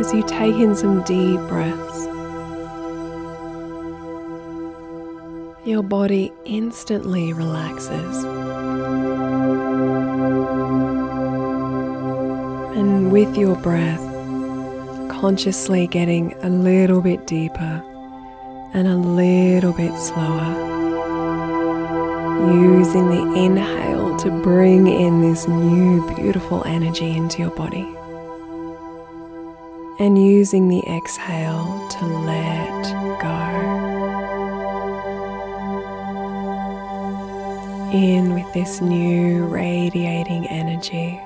as you take in some deep breaths. Your body instantly relaxes. And with your breath, consciously getting a little bit deeper and a little bit slower. Using the inhale to bring in this new beautiful energy into your body. And using the exhale to let go. In with this new radiating energy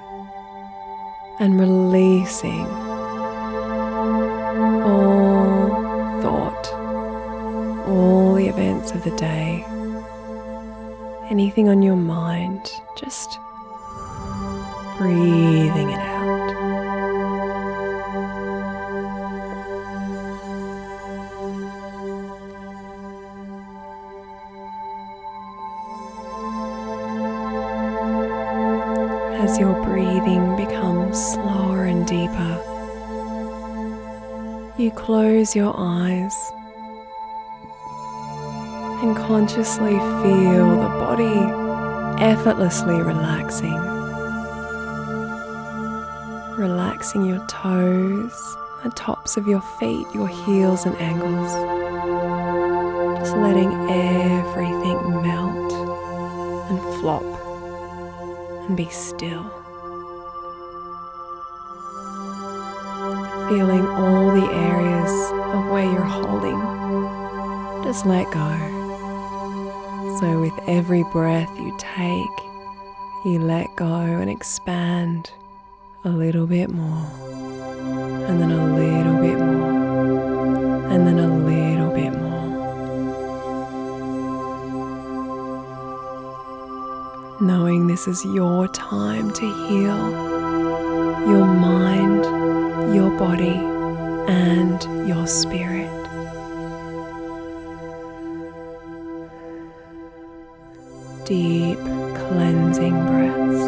and releasing all thought, all the events of the day, anything on your mind, just breathing it out. As your breathing becomes slower and deeper, you close your eyes and consciously feel the body effortlessly relaxing. Relaxing your toes, the tops of your feet, your heels and ankles. Just letting everything melt and flop and be still. Feeling all the areas of where you're holding, just let go. So, with every breath you take, you let go and expand a little bit more, and then a little bit more, and then a little bit more. Knowing this is your time to heal your mind, your body, and your spirit. deep cleansing breaths.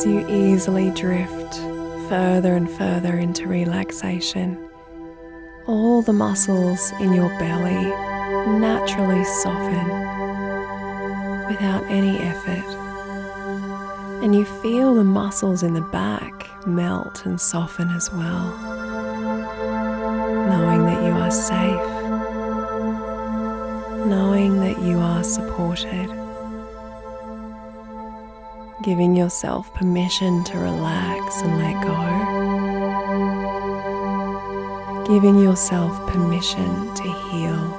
As you easily drift further and further into relaxation, all the muscles in your belly naturally soften without any effort. And you feel the muscles in the back melt and soften as well, knowing that you are safe, knowing that you are supported, giving yourself permission to relax and let go, giving yourself permission to heal.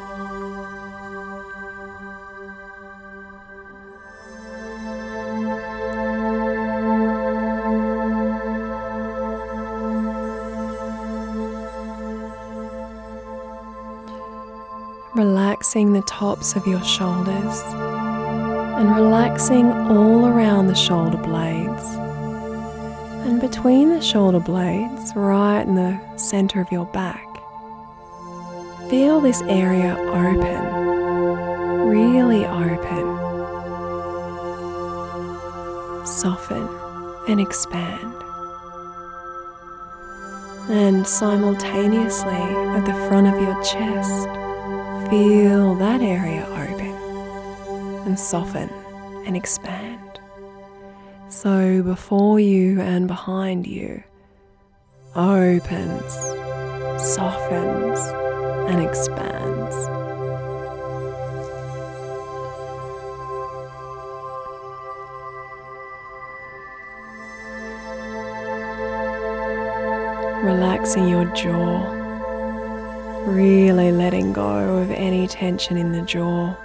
relaxing the tops of your shoulders and relaxing all around the shoulder blades. And between the shoulder blades, right in the center of your back, feel this area open, really open. Soften and expand. And simultaneously at the front of your chest, Feel that area open and soften and expand. So before you and behind you opens, softens, and expands. Relaxing your jaw Really letting go of any tension in the jaw.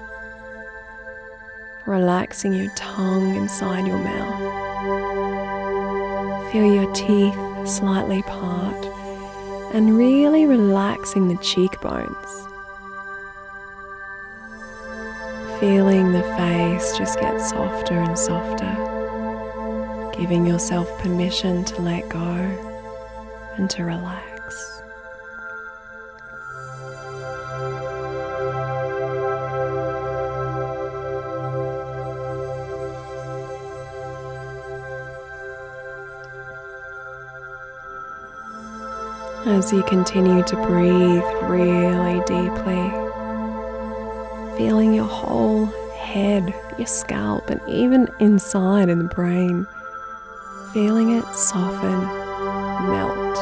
Relaxing your tongue inside your mouth. Feel your teeth slightly part and really relaxing the cheekbones. Feeling the face just get softer and softer. Giving yourself permission to let go and to relax. As you continue to breathe really deeply, feeling your whole head, your scalp, and even inside in the brain, feeling it soften, melt,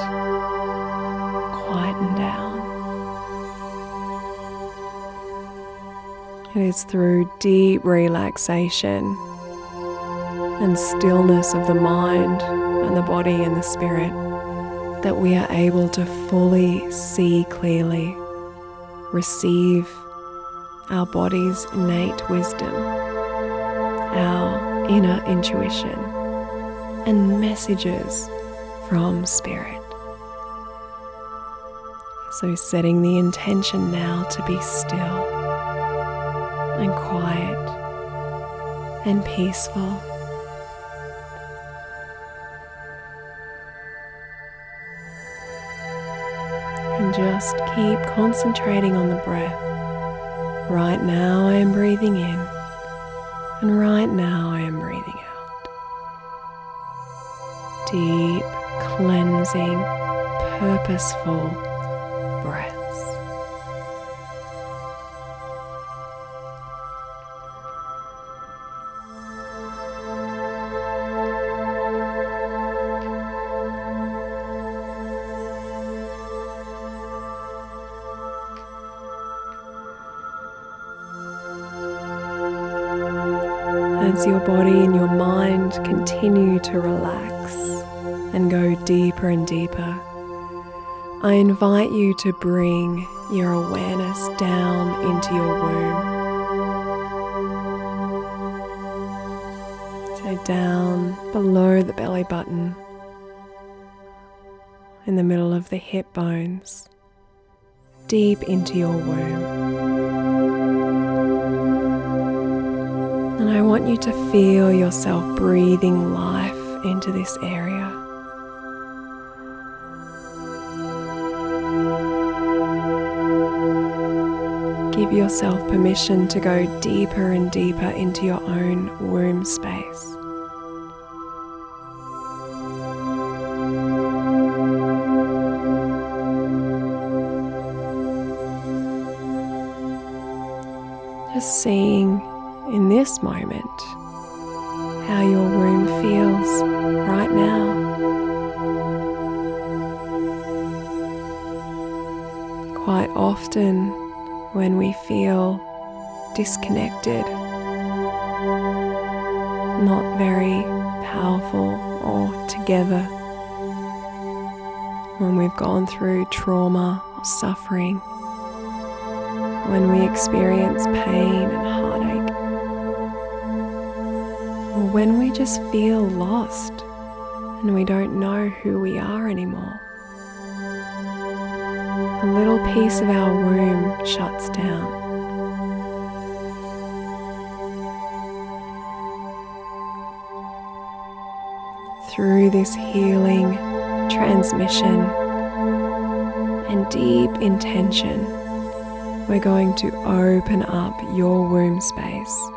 quieten down. It is through deep relaxation and stillness of the mind and the body and the spirit that we are able to fully see clearly, receive our body's innate wisdom, our inner intuition, and messages from spirit. So, setting the intention now to be still and quiet and peaceful. Just keep concentrating on the breath. Right now, I am breathing in, and right now, I am breathing out. Deep, cleansing, purposeful body and your mind continue to relax and go deeper and deeper, I invite you to bring your awareness down into your womb. So, down below the belly button, in the middle of the hip bones, deep into your womb. I want you to feel yourself breathing life into this area. Give yourself permission to go deeper and deeper into your own womb space. Just seeing in this moment how your womb feels right now. Quite often, when we feel disconnected, not very powerful or together, when we've gone through trauma or suffering, when we experience pain and when we just feel lost and we don't know who we are anymore. A little piece of our womb shuts down. Through this healing, transmission, and deep intention, we're going to open up your womb space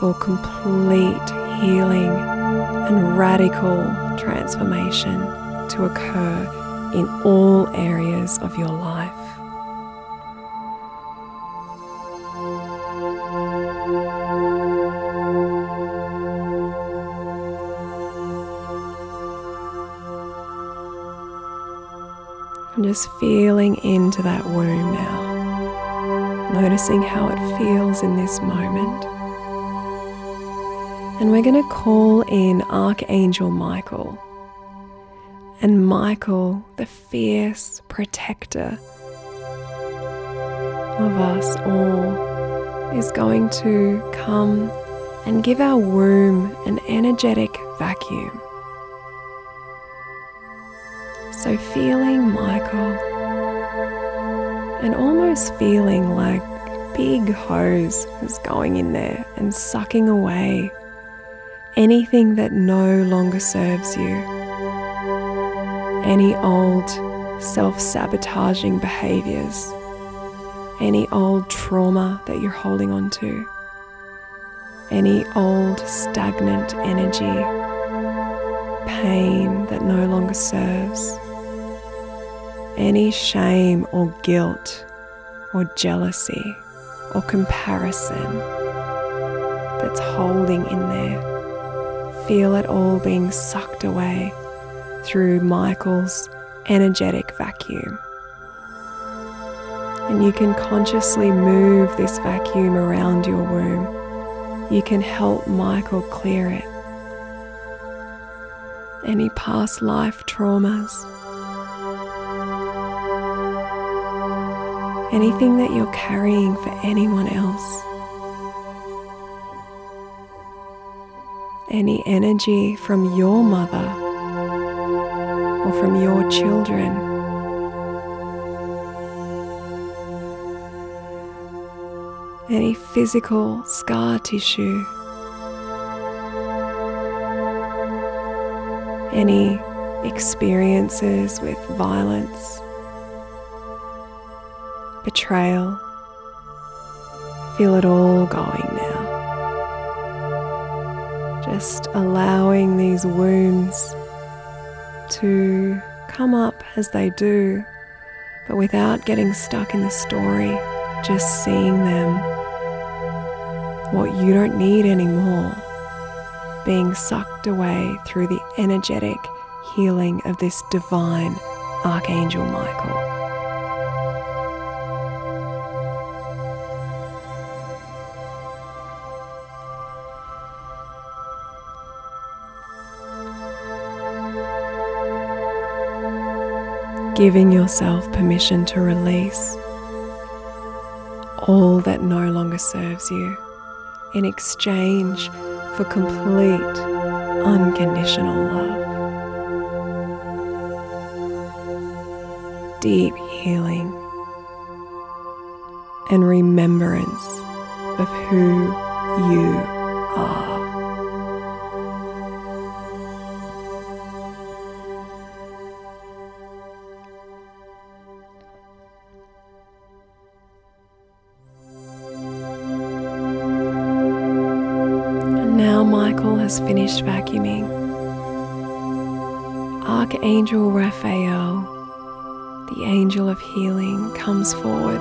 for complete healing and radical transformation to occur in all areas of your life. And just feeling into that womb now, noticing how it feels in this moment. And we're going to call in Archangel Michael. And Michael, the fierce protector of us all, is going to come and give our womb an energetic vacuum. So, feeling Michael and almost feeling like big hose is going in there and sucking away anything that no longer serves you, any old self sabotaging behaviors, any old trauma that you're holding on to, any old stagnant energy, pain that no longer serves, any shame or guilt or jealousy or comparison that's holding in there. Feel it all being sucked away through Michael's energetic vacuum. And you can consciously move this vacuum around your womb. You can help Michael clear it. Any past life traumas, anything that you're carrying for anyone else, any energy from your mother or from your children. any physical scar tissue, any experiences with violence, betrayal. Feel it all going. Just allowing these wounds to come up as they do, but without getting stuck in the story, just seeing them what you don't need anymore, being sucked away through the energetic healing of this divine Archangel Michael. Giving yourself permission to release all that no longer serves you in exchange for complete unconditional love. Deep healing and remembrance of who you are. Finished vacuuming. Archangel Raphael, the angel of healing, comes forward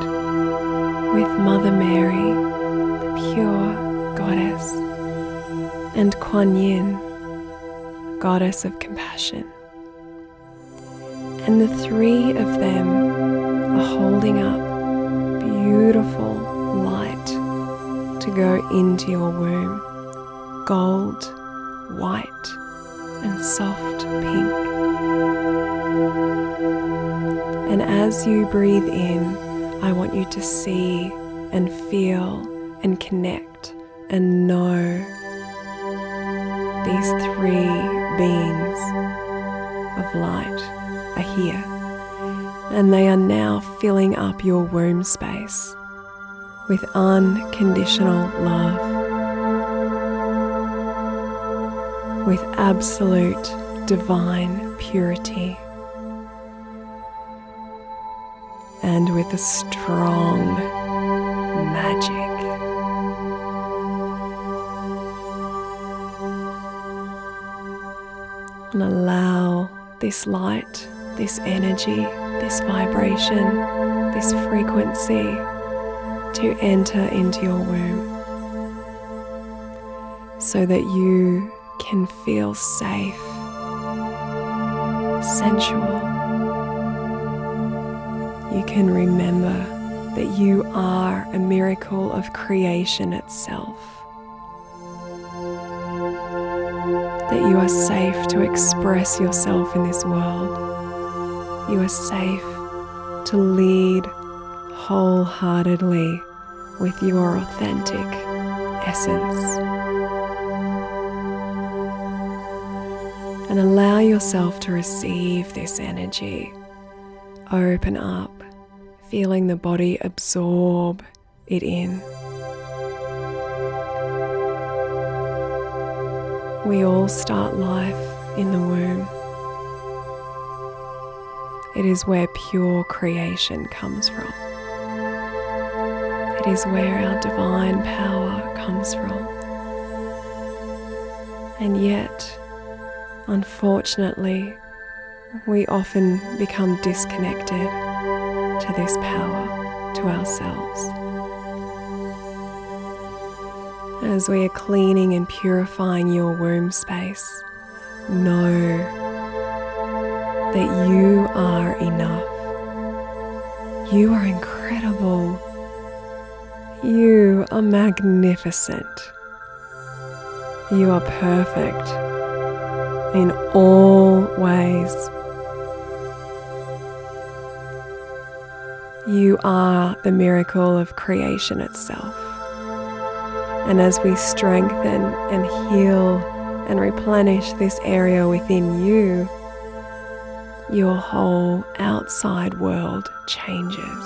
with Mother Mary, the pure goddess, and Kuan Yin, goddess of compassion. And the three of them are holding up beautiful light to go into your womb gold, white, and soft pink. And as you breathe in, I want you to see and feel and connect and know these three beings of light are here. And they are now filling up your womb space with unconditional love. With absolute divine purity and with a strong magic. And allow this light, this energy, this vibration, this frequency to enter into your womb so that you can feel safe, sensual. You can remember that you are a miracle of creation itself. That you are safe to express yourself in this world. You are safe to lead wholeheartedly with your authentic essence. And allow yourself to receive this energy. Open up, feeling the body absorb it in. We all start life in the womb. It is where pure creation comes from. It is where our divine power comes from. And yet, Unfortunately, we often become disconnected to this power, to ourselves. As we are cleaning and purifying your womb space, know that you are enough. You are incredible. You are magnificent. You are perfect in all ways. You are the miracle of creation itself. And as we strengthen and heal and replenish this area within you, your whole outside world changes.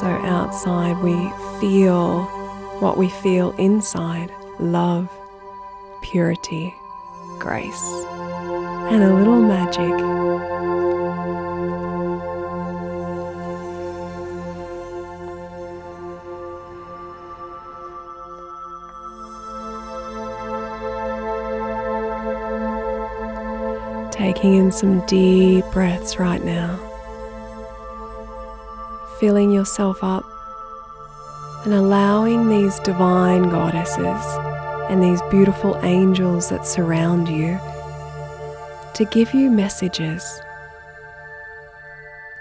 So, outside, we feel what we feel inside love, purity, grace, and a little magic. Taking in some deep breaths right now filling yourself up and allowing these divine goddesses and these beautiful angels that surround you to give you messages.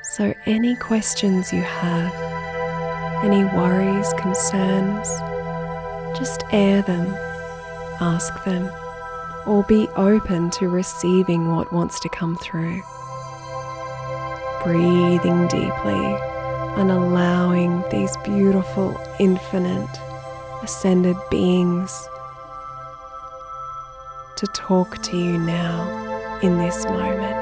So, any questions you have, any worries, concerns, just air them, ask them, or be open to receiving what wants to come through. Breathing deeply and allowing these beautiful, infinite, ascended beings to talk to you now in this moment.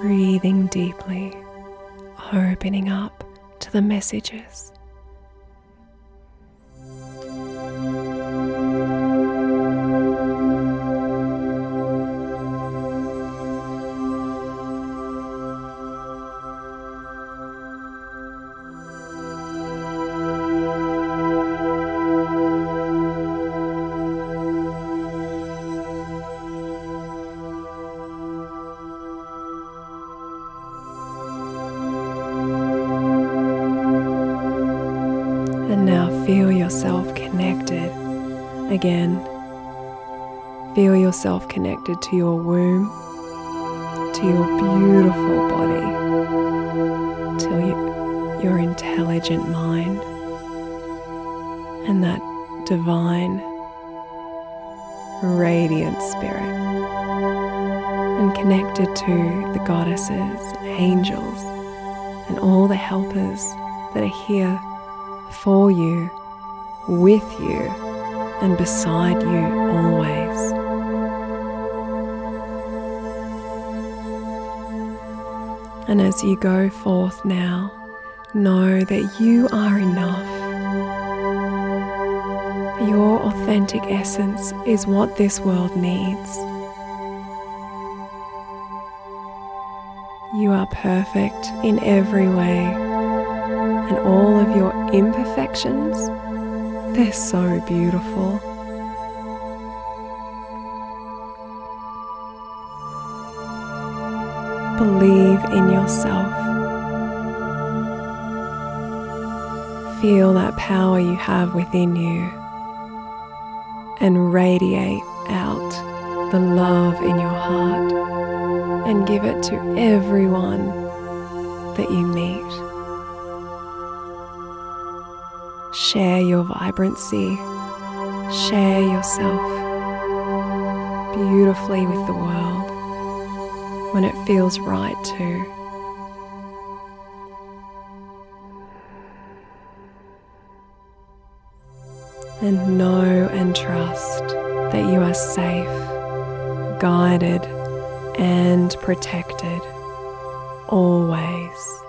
Breathing deeply, opening up to the messages. Feel yourself connected again. Feel yourself connected to your womb, to your beautiful body, to your intelligent mind, and that divine, radiant spirit. And connected to the goddesses, angels, and all the helpers that are here for you with you and beside you always. And as you go forth now, know that you are enough. Your authentic essence is what this world needs. You are perfect in every way, and all of your imperfections they're so beautiful. Believe in yourself. Feel that power you have within you and radiate out the love in your heart and give it to everyone that you meet. Share your vibrancy, share yourself beautifully with the world when it feels right to. And know and trust that you are safe, guided and protected always.